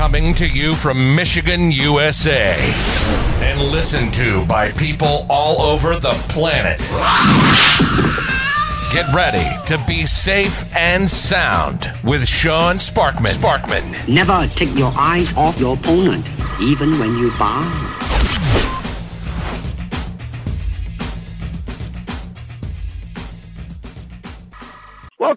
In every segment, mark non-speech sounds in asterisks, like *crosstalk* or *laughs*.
Coming to you from Michigan, USA. And listened to by people all over the planet. Get ready to be safe and sound with Sean Sparkman. Sparkman. Never take your eyes off your opponent, even when you bow.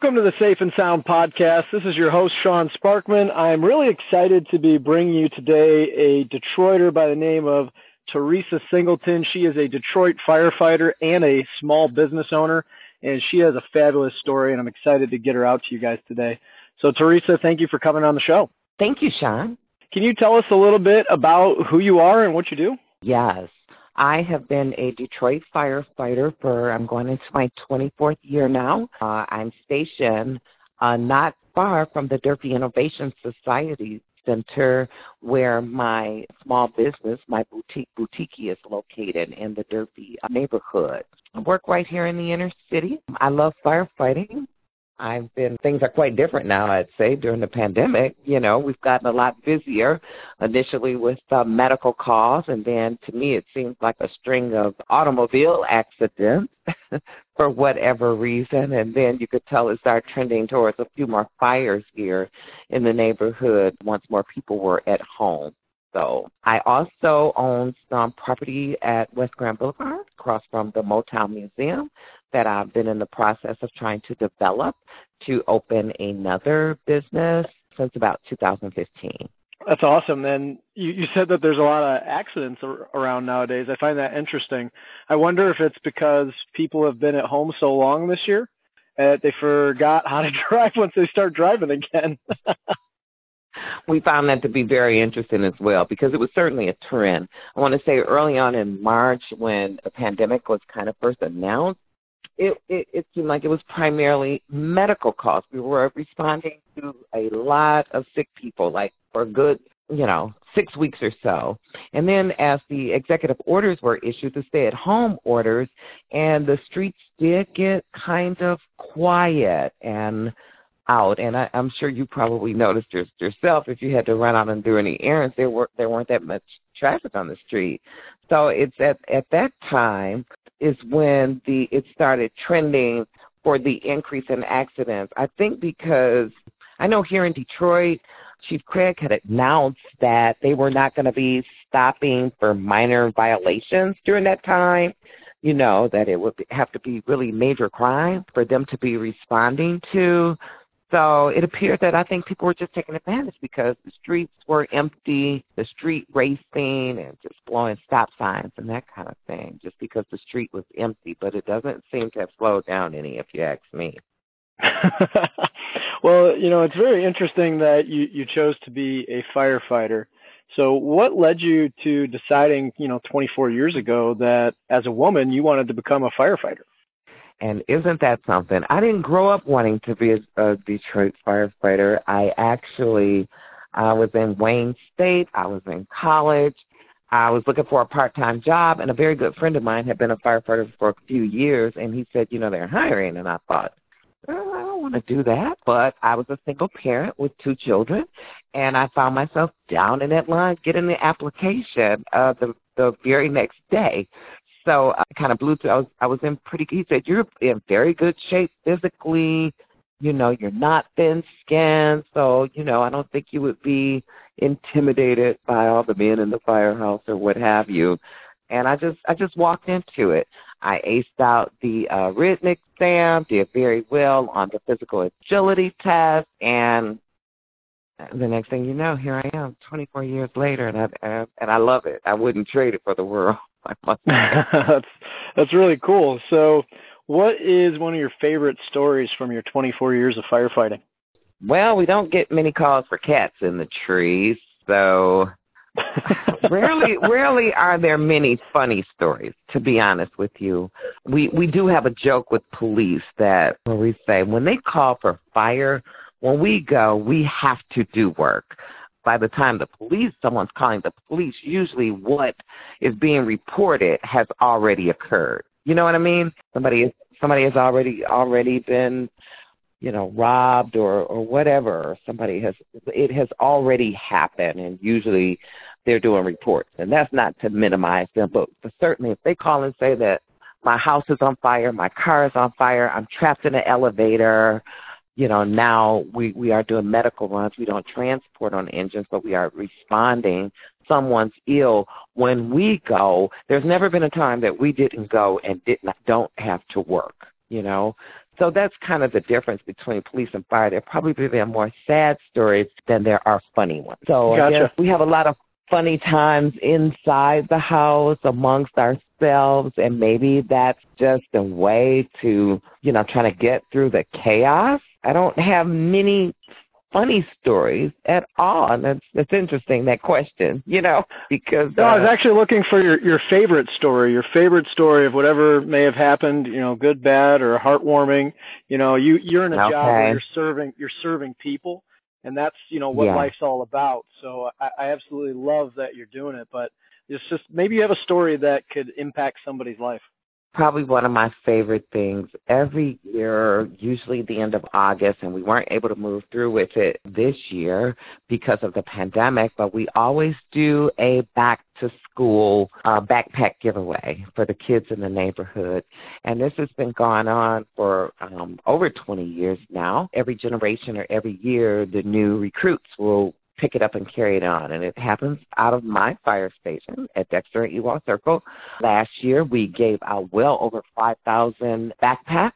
Welcome to the Safe and Sound podcast. This is your host, Sean Sparkman. I'm really excited to be bringing you today a Detroiter by the name of Teresa Singleton. She is a Detroit firefighter and a small business owner, and she has a fabulous story, and I'm excited to get her out to you guys today. So, Teresa, thank you for coming on the show. Thank you, Sean. Can you tell us a little bit about who you are and what you do? Yes. I have been a Detroit firefighter for, I'm going into my 24th year now. Uh, I'm stationed uh, not far from the Durfee Innovation Society Center where my small business, my boutique boutique is located in the Durfee neighborhood. I work right here in the inner city. I love firefighting. I've been things are quite different now. I'd say during the pandemic, you know, we've gotten a lot busier. Initially with uh, medical calls, and then to me, it seems like a string of automobile accidents *laughs* for whatever reason. And then you could tell it started trending towards a few more fires here in the neighborhood once more people were at home. So I also own some property at West Grand Boulevard across from the Motown Museum that I've been in the process of trying to develop to open another business since about 2015. That's awesome. And you, you said that there's a lot of accidents ar- around nowadays. I find that interesting. I wonder if it's because people have been at home so long this year that they forgot how to *laughs* drive once they start driving again. *laughs* we found that to be very interesting as well because it was certainly a trend. I want to say early on in March when the pandemic was kind of first announced, it, it, it seemed like it was primarily medical costs. We were responding to a lot of sick people, like for good, you know, six weeks or so. And then as the executive orders were issued, the stay at home orders, and the streets did get kind of quiet and out. And I, I'm sure you probably noticed your, yourself if you had to run out and do any errands, there were there weren't that much traffic on the street. So it's at at that time is when the it started trending for the increase in accidents. I think because I know here in Detroit, Chief Craig had announced that they were not going to be stopping for minor violations during that time. You know, that it would have to be really major crime for them to be responding to. So it appeared that I think people were just taking advantage because the streets were empty, the street racing and just blowing stop signs and that kind of thing, just because the street was empty. But it doesn't seem to have slowed down any, if you ask me. *laughs* well, you know, it's very interesting that you, you chose to be a firefighter. So, what led you to deciding, you know, 24 years ago that as a woman you wanted to become a firefighter? And isn't that something? I didn't grow up wanting to be a, a Detroit firefighter. I actually I was in Wayne State. I was in college. I was looking for a part-time job, and a very good friend of mine had been a firefighter for a few years, and he said, "You know, they're hiring." And I thought, well, I don't want to do that. But I was a single parent with two children, and I found myself down in that line getting the application uh, the the very next day. So I kind of blew through. I was I was in pretty. He said you're in very good shape physically. You know you're not thin skinned, so you know I don't think you would be intimidated by all the men in the firehouse or what have you. And I just I just walked into it. I aced out the uh, written exam, did very well on the physical agility test, and the next thing you know, here I am, 24 years later, and I and I love it. I wouldn't trade it for the world. *laughs* that's that's really cool. So, what is one of your favorite stories from your 24 years of firefighting? Well, we don't get many calls for cats in the trees, so *laughs* rarely rarely are there many funny stories to be honest with you we we do have a joke with police that where we say when they call for fire when we go we have to do work by the time the police someone's calling the police usually what is being reported has already occurred. You know what i mean? Somebody is somebody has already already been you know robbed or or whatever. Somebody has it has already happened and usually they're doing reports. And that's not to minimize them but, but certainly if they call and say that my house is on fire my car is on fire i'm trapped in an elevator you know now we we are doing medical runs we don't transport on engines but we are responding someone's ill when we go there's never been a time that we didn't go and didn't don't have to work you know so that's kind of the difference between police and fire. There probably been more sad stories than there are funny ones. So gotcha. We have a lot of funny times inside the house amongst ourselves and maybe that's just a way to, you know, trying to get through the chaos. I don't have many funny stories at all. And that's that's interesting that question, you know, because no, uh, I was actually looking for your your favorite story, your favorite story of whatever may have happened, you know, good, bad, or heartwarming. You know, you you're in a okay. job where you're serving you're serving people, and that's you know what Yeah. life's all about. So I, I absolutely love that you're doing it, but it's just maybe you have a story that could impact somebody's life. Probably one of my favorite things. Every year, usually the end of August, and we weren't able to move through with it this year because of the pandemic, but we always do a back to school uh, backpack giveaway for the kids in the neighborhood. And this has been going on for um, over 20 years now. Every generation or every year, the new recruits will pick it up and carry it on. And it happens out of my fire station at Dexter and Ewald Circle. Last year, we gave out well over 5,000 backpacks,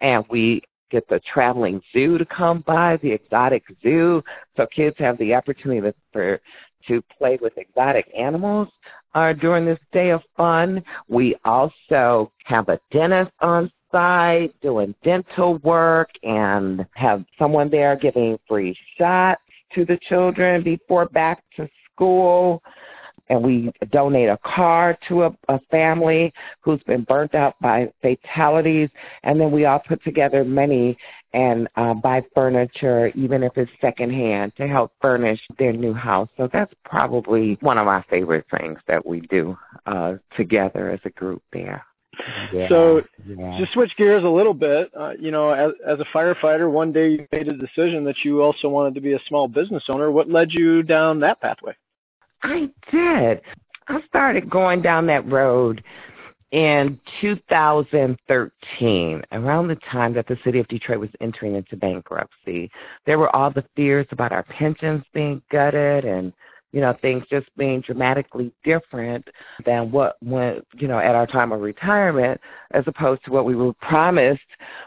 and we get the traveling zoo to come by, the exotic zoo, so kids have the opportunity to, for, to play with exotic animals. Uh, during this day of fun, we also have a dentist on site doing dental work and have someone there giving free shots to the children before back to school. And we donate a car to a, a family who's been burnt out by fatalities. And then we all put together money and uh, buy furniture, even if it's secondhand, to help furnish their new house. So that's probably one of my favorite things that we do uh, together as a group there. Yeah, So, yeah. Just switch gears a little bit. Uh, you know, as, as a firefighter, one day you made a decision that you also wanted to be a small business owner. What led you down that pathway? I did. I started going down that road in 2013, around the time that the city of Detroit was entering into bankruptcy. There were all the fears about our pensions being gutted and you know things just being dramatically different than what went you know at our time of retirement as opposed to what we were promised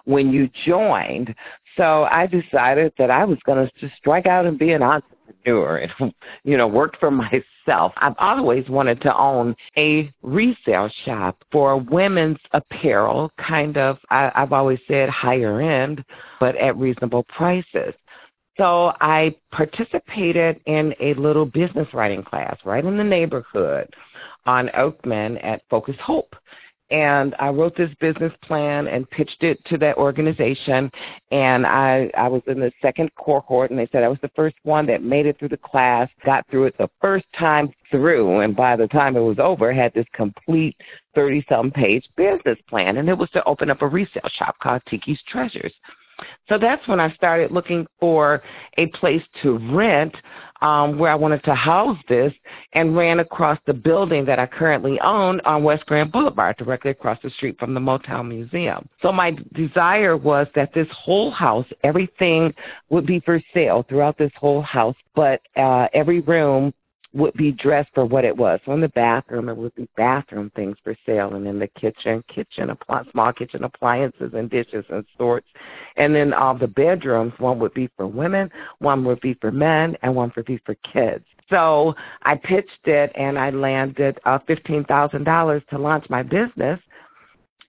when you joined. So i decided that i was going to just strike out and be an entrepreneur and *laughs* you know work for myself. I've always wanted to own a resale shop for women's apparel kind of I, i've always said higher end but at reasonable prices so I participated in a little business writing class right in the neighborhood on Oakman at Focus Hope. And I wrote this business plan and pitched it to that organization. And I, I was in the second cohort, and they said I was the first one that made it through the class, got through it the first time through. And by the time it was over, had this complete 30 some page business plan. And it was to open up a resale shop called Tiki's Treasures. So that's when I started looking for a place to rent um, where I wanted to house this and ran across the building that I currently own on West Grand Boulevard, directly across the street from the Motown Museum. So my desire was that this whole house, everything would be for sale throughout this whole house, but uh, every room would be dressed for what it was. So in the bathroom, it would be bathroom things for sale, and in the kitchen, kitchen appli- small kitchen appliances and dishes and sorts. And then all the bedrooms, one would be for women, one would be for men, and one would be for kids. So I pitched it, and I landed uh, fifteen thousand dollars to launch my business.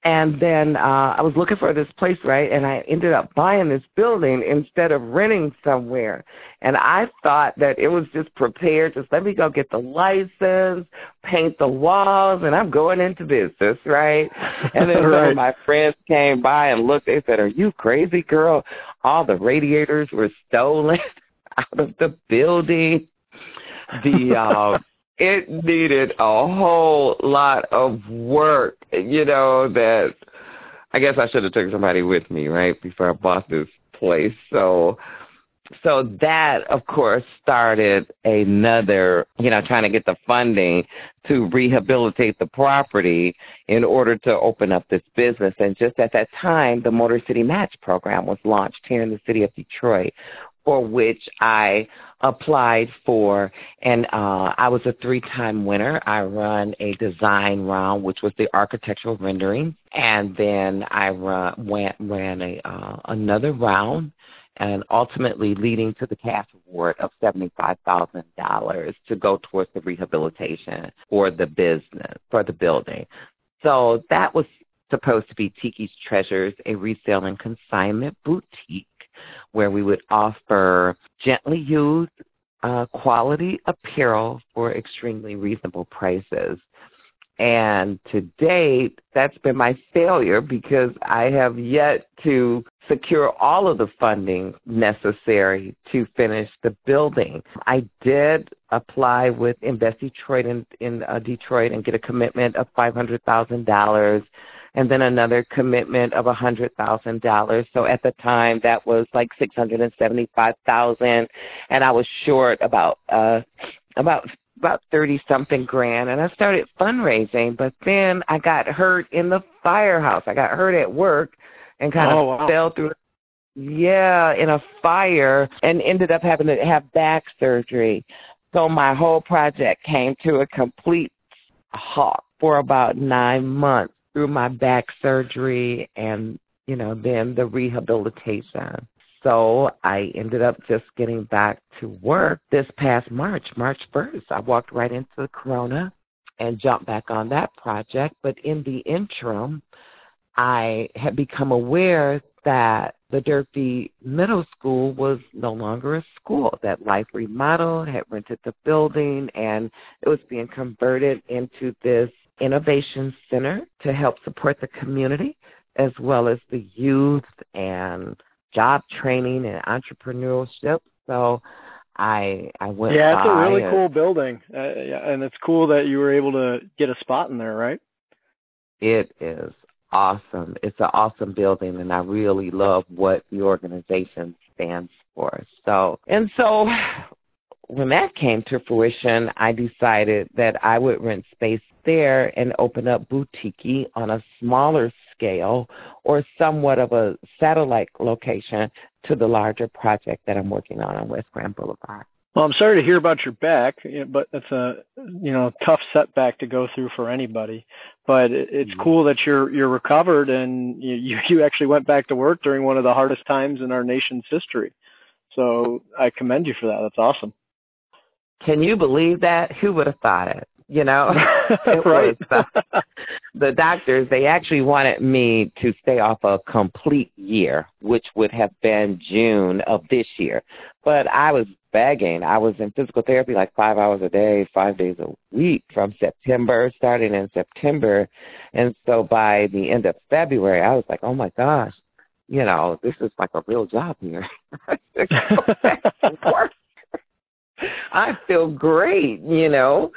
And then uh I was looking for this place, right? And I ended up buying this building instead of renting somewhere. And I thought that it was just prepared, just let me go get the license, paint the walls, and I'm going into business, right? And then right. *laughs* some of my friends came by and looked, they said, Are you crazy, girl? All the radiators were stolen *laughs* out of the building. The uh it needed a whole lot of work, you know, that I guess I should have took somebody with me, right, before I bought this place. So so that of course started another, you know, trying to get the funding to rehabilitate the property in order to open up this business. And just at that time, the Motor City Match program was launched here in the city of Detroit, for which I applied for, and uh, I was a three-time winner. I run a design round, which was the architectural rendering, and then I run, went, ran a uh, another round, and ultimately leading to the cash award of seventy-five thousand dollars to go towards the rehabilitation for the business for the building. So that was supposed to be Tiki's Treasures, a resale and consignment boutique where we would offer gently used uh, quality apparel for extremely reasonable prices. And to date, that's been my failure because I have yet to secure all of the funding necessary to finish the building. I did apply with Invest Detroit in, in uh, Detroit and get a commitment of $500,000 and then another commitment of a hundred thousand dollars. So at the time that was like six hundred and seventy five thousand and I was short about uh about about thirty something grand and I started fundraising but then I got hurt in the firehouse. I got hurt at work and kind oh, of wow. fell through yeah, in a fire and ended up having to have back surgery. So my whole project came to a complete halt for about nine months through my back surgery and, you know, then the rehabilitation. So I ended up just getting back to work this past March, March 1st. I walked right into the corona and jumped back on that project. But in the interim, I had become aware that the Durfee Middle School was no longer a school, that Life Remodel had rented the building and it was being converted into this innovation center to help support the community as well as the youth and job training and entrepreneurship. So I I went. Yeah, it's a really and, cool building, uh, yeah, and it's cool that you were able to get a spot in there, right? It is awesome. It's an awesome building, and I really love what the organization stands for. So and so when that came to fruition, I decided that I would rent space there and open up boutique on a smaller scale or somewhat of a satellite location to the larger project that I'm working on on West Grand Boulevard. Well, I'm sorry to hear about your back, but it's a you know tough setback to go through for anybody. But it's Mm-hmm. cool that you're you're recovered and you you actually went back to work during one of the hardest times in our nation's history. So I commend you for that. That's awesome. Can you believe that? Who would have thought it? You know, *laughs* it right. was uh, the doctors. They actually wanted me to stay off a complete year, which would have been June of this year. But I was begging. I was in physical therapy like five hours a day, five days a week from September, starting in September, and so by the end of February, I was like, oh my gosh, you know, this is like a real job here. *laughs* *laughs* *laughs* I feel great, you know.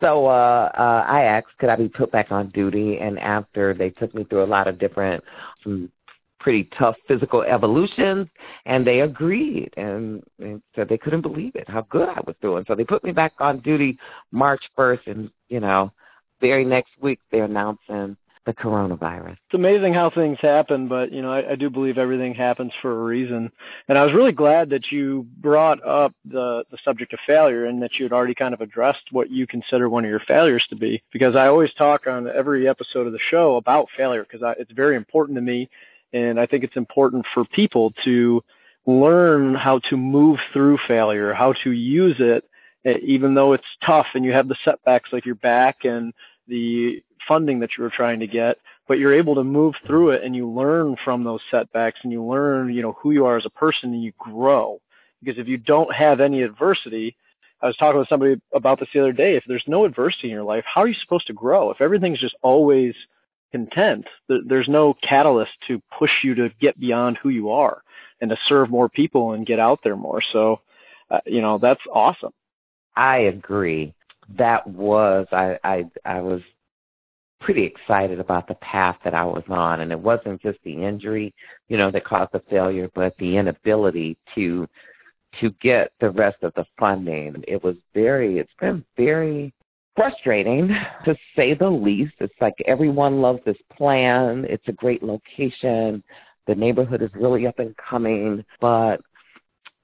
So uh uh I asked could I be put back on duty and after they took me through a lot of different some pretty tough physical evolutions and they agreed and, and said they couldn't believe it how good I was doing. So they put me back on duty March first and, you know, very next week they're announcing the coronavirus. It's amazing how things happen, but you know, I, I do believe everything happens for a reason. And I was really glad that you brought up the the subject of failure and that you had already kind of addressed what you consider one of your failures to be. Because I always talk on every episode of the show about failure because it's very important to me, and I think it's important for people to learn how to move through failure, how to use it, eh, even though it's tough and you have the setbacks like your back and the funding that you were trying to get, but you're able to move through it and you learn from those setbacks and you learn, you know, who you are as a person and you grow. Because if you don't have any adversity, I was talking with somebody about this the other day. If there's no adversity in your life, how are you supposed to grow? If everything's just always content, there's no catalyst to push you to get beyond who you are and to serve more people and get out there more. So, uh, you know, that's awesome. I agree. That was I I I was pretty excited about the path that I was on and it wasn't just the injury, you know, that caused the failure, but the inability to to get the rest of the funding. It was very it's been very frustrating *laughs* to say the least. It's like everyone loves this plan. It's a great location. The neighborhood is really up and coming, but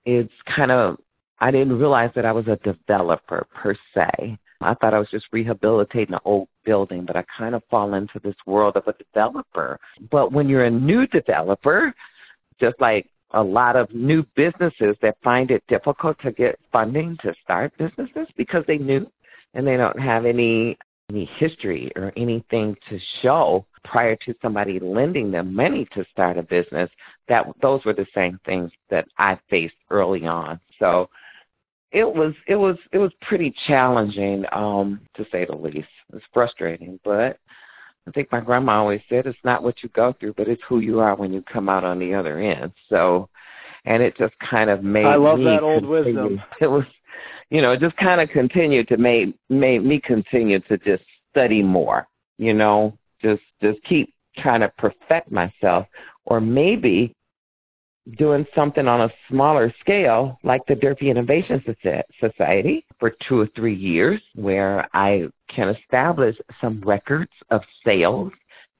it's kind of I didn't realize that I was a developer per se. I thought I was just rehabilitating an old building, but I kind of fall into this world of a developer. But when you're a new developer, just like a lot of new businesses that find it difficult to get funding to start businesses because they new and they don't have any any history or anything to show prior to somebody lending them money to start a business that those were the same things that I faced early on so it was it was it was pretty challenging um to say the least it's frustrating but I think my grandma always said it's not what you go through but it's who you are when you come out on the other end so and it just kind of made I love me that old continue. wisdom *laughs* it was you know, it just kind of continued to make made me continue to just study more. You know, just just keep trying to perfect myself, or maybe doing something on a smaller scale, like the Durfee Innovation Society, for two or three years, where I can establish some records of sales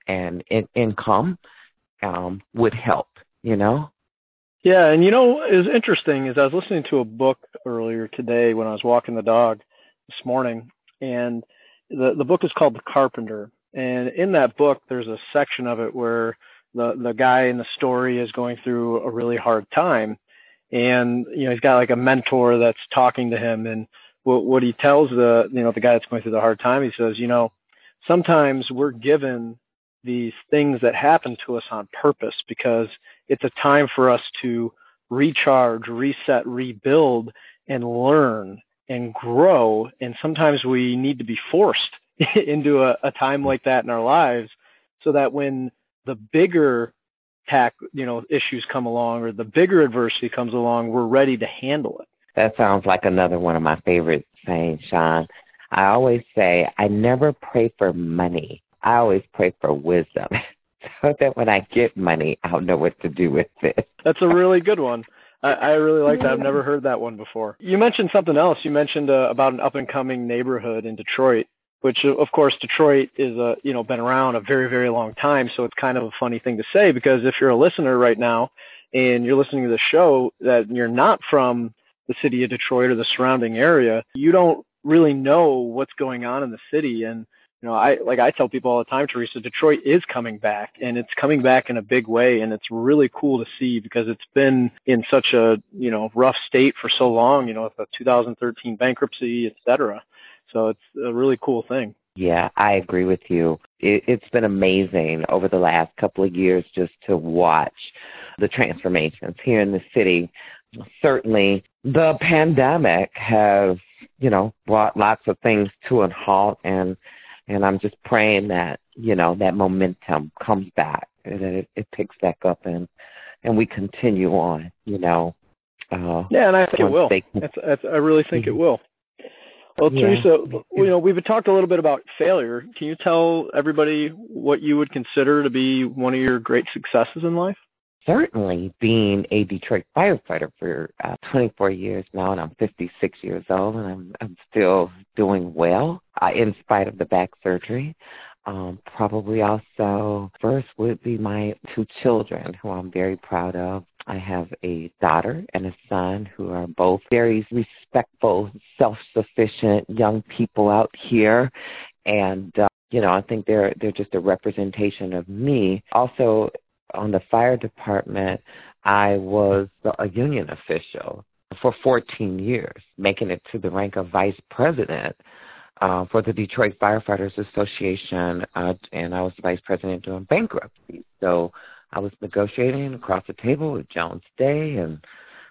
and in- income, um, would help. You know, yeah, and you know, is interesting is I was listening to a book earlier today when I was walking the dog this morning, and the the book is called The Carpenter, and in that book there's a section of it where the the guy in the story is going through a really hard time, and you know he's got like a mentor that's talking to him, and what what he tells the you know the guy that's going through the hard time, he says, you know, sometimes we're given these things that happen to us on purpose because it's a time for us to recharge, reset, rebuild, and learn and grow. And sometimes we need to be forced *laughs* into a, a time like that in our lives so that when the bigger tack, you know, issues come along or the bigger adversity comes along, we're ready to handle it. That sounds like another one of my favorite sayings, Sean. I always say, I never pray for money. I always pray for wisdom. *laughs* so that when I get money, I'll know what to do with it. That's a really good one. I, I really like that. I've never heard that one before. You mentioned something else. You mentioned uh, about an up and coming neighborhood in Detroit, which uh, of course Detroit is a you know been around a very very long time. So it's kind of a funny thing to say because if you're a listener right now and you're listening to the show that you're not from the city of Detroit or the surrounding area, you don't really know what's going on in the city and you know, I like I tell people all the time, Teresa, Detroit is coming back and it's coming back in a big way and it's really cool to see because it's been in such a, you know, rough state for so long, you know, with the 2013 bankruptcy, et cetera. So it's a really cool thing. Yeah, I agree with you. It, it's been amazing over the last couple of years just to watch the transformations here in the city. Certainly, the pandemic has, you know, brought lots of things to a halt and and I'm just praying that you know that momentum comes back and it, it picks back up and and we continue on. You know. Uh, yeah, and I think it will. That's, that's, I really think mm-hmm. it will. Well, yeah. Teresa, you know, we've talked a little bit about failure. Can you tell everybody what you would consider to be one of your great successes in life? certainly being a Detroit firefighter for uh, 24 years now, and I'm 56 years old, and I'm, I'm still doing well uh, in spite of the back surgery. Um, probably also first would be my two children, who I'm very proud of. I have a daughter and a son who are both very respectful, self-sufficient young people out here, and uh, you know, I think they're they're just a representation of me. Also, on the fire department, I was a union official for 14 years, making it to the rank of vice president uh, for the Detroit Firefighters Association, uh, and I was vice president during bankruptcy. So I was negotiating across the table with Jones Day and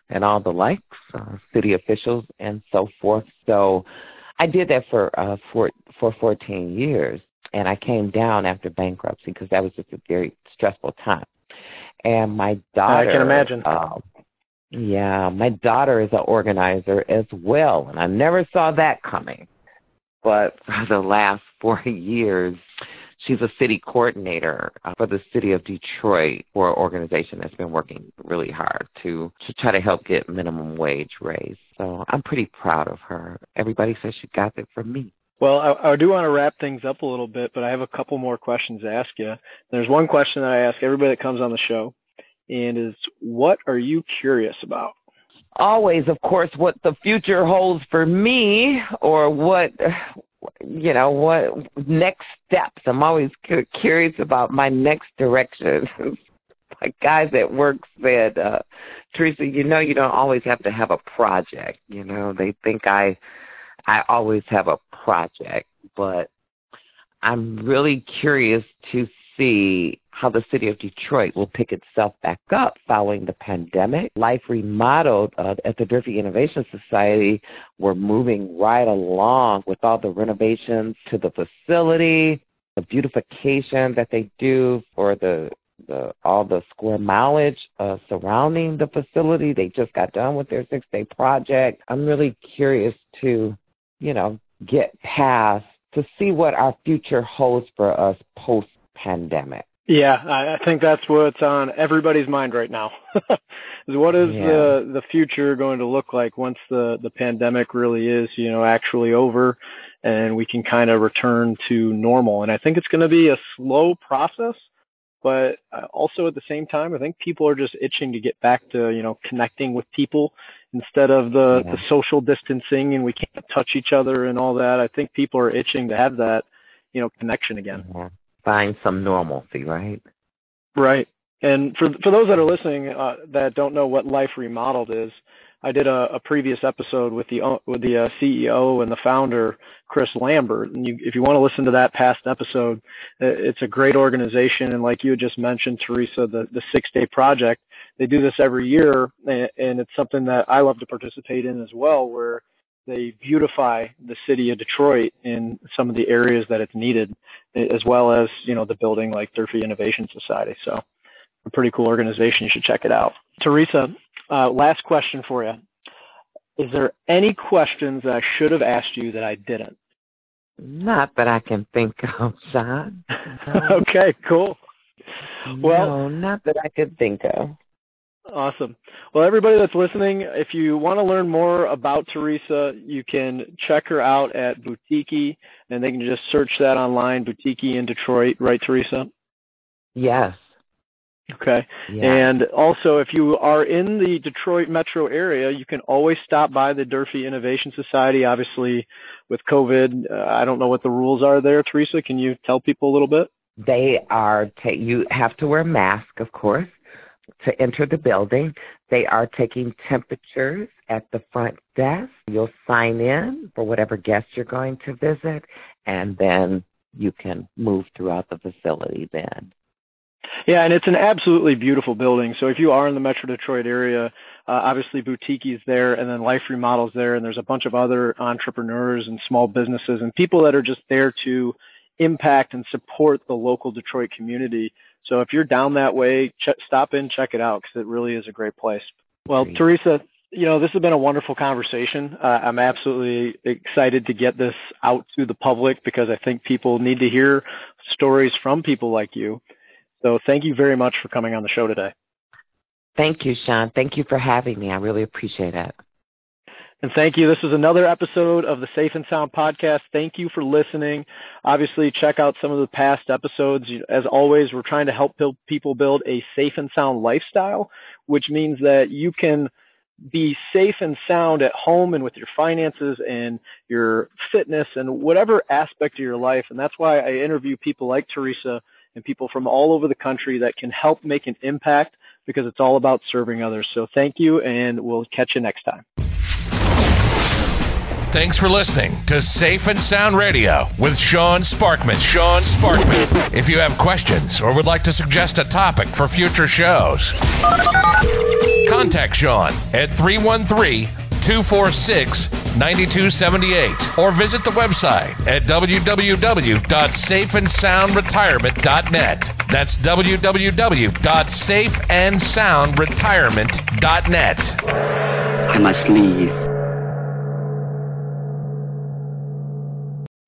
and all the likes, uh, city officials, and so forth. So I did that for uh, for for 14 years, and I came down after bankruptcy because that was just a very stressful time. And my daughter, I can imagine. Uh, yeah, my daughter is an organizer as well, and I never saw that coming. But for the last four *laughs* years, she's a city coordinator uh, for the city of Detroit for an organization that's been working really hard to to try to help get minimum wage raised. So I'm pretty proud of her. Everybody says she got it from me. Well, I, I do want to wrap things up a little bit, but I have a couple more questions to ask you. There's one question that I ask everybody that comes on the show, and is what are you curious about? Always, of course, what the future holds for me, or what you know what next steps. I'm always curious about my next direction. like *laughs* guys at work said, uh, Teresa, you know you don't always have to have a project. You know they think I I always have a project, but I'm really curious to see how the city of Detroit will pick itself back up following the pandemic. Life Remodeled uh, at the Durfee Innovation Society, we're moving right along with all the renovations to the facility, the beautification that they do for the the all the square mileage uh, surrounding the facility. They just got done with their six day project. I'm really curious to, you know, get past to see what our future holds for us post pandemic. Yeah, I, I think that's what's on everybody's mind right now. *laughs* is what is yeah. the the future going to look like once the the pandemic really is, you know, actually over and we can kind of return to normal. And I think it's going to be a slow process, but uh, also at the same time, I think people are just itching to get back to, you know, connecting with people instead of the yeah. the social distancing and we can't touch each other and all that. I think people are itching to have that, you know, connection again. Mm-hmm find some normalcy, right? Right. And for for those that are listening uh, that don't know what Life Remodeled is, I did a, a previous episode with the uh, with the uh, CEO and the founder Chris Lambert. And you, if you want to listen to that past episode, it's a great organization. And like you just mentioned, Teresa, the the six day project, they do this every year, and it's something that I love to participate in as well, where they beautify the city of Detroit in some of the areas that it's needed, as well as you know the building like Durfee Innovation Society. So, a pretty cool organization. You should check it out. Teresa, uh, last question for you: Is there any questions that I should have asked you that I didn't? Not that I can think of, Sean. *laughs* okay, cool. Well, no, not that I could think of. Awesome. Well, everybody that's listening, if you want to learn more about Teresa, you can check her out at Boutiqui, and they can just search that online, Boutiqui in Detroit, right, Teresa? Yes. Okay. Yeah. And also, if you are in the Detroit metro area, you can always stop by the Durfee Innovation Society. Obviously, with COVID, uh, I don't know what the rules are there. Teresa, can you tell people a little bit? They are, ta- you have to wear a mask, of course to enter the building. They are taking temperatures at the front desk. You'll sign in for whatever guest you're going to visit, and then you can move throughout the facility then. Yeah, and it's an absolutely beautiful building. So if you are in the Metro Detroit area, uh, obviously Boutiqui's there, and then Life Remodels there, and there's a bunch of other entrepreneurs and small businesses and people that are just there to impact and support the local Detroit community. So if you're down that way, ch- stop in, check it out because it really is a great place. Well, great. Teresa, you know, this has been a wonderful conversation. Uh, I'm absolutely excited to get this out to the public because I think people need to hear stories from people like you. So thank you very much for coming on the show today. Thank you, Sean. Thank you for having me. I really appreciate it. And thank you. This is another episode of the Safe and Sound podcast. Thank you for listening. Obviously, check out some of the past episodes. As always, we're trying to help people build a safe and sound lifestyle, which means that you can be safe and sound at home and with your finances and your fitness and whatever aspect of your life. And that's why I interview people like Teresa and people from all over the country that can help make an impact because it's all about serving others. So thank you, and we'll catch you next time. Thanks for listening to Safe and Sound Radio with Sean Sparkman. Sean Sparkman. If you have questions or would like to suggest a topic for future shows, contact Sean at 313 246 9278 or visit the website at www.safeandsoundretirement.net. That's www.safeandsoundretirement.net. I must leave.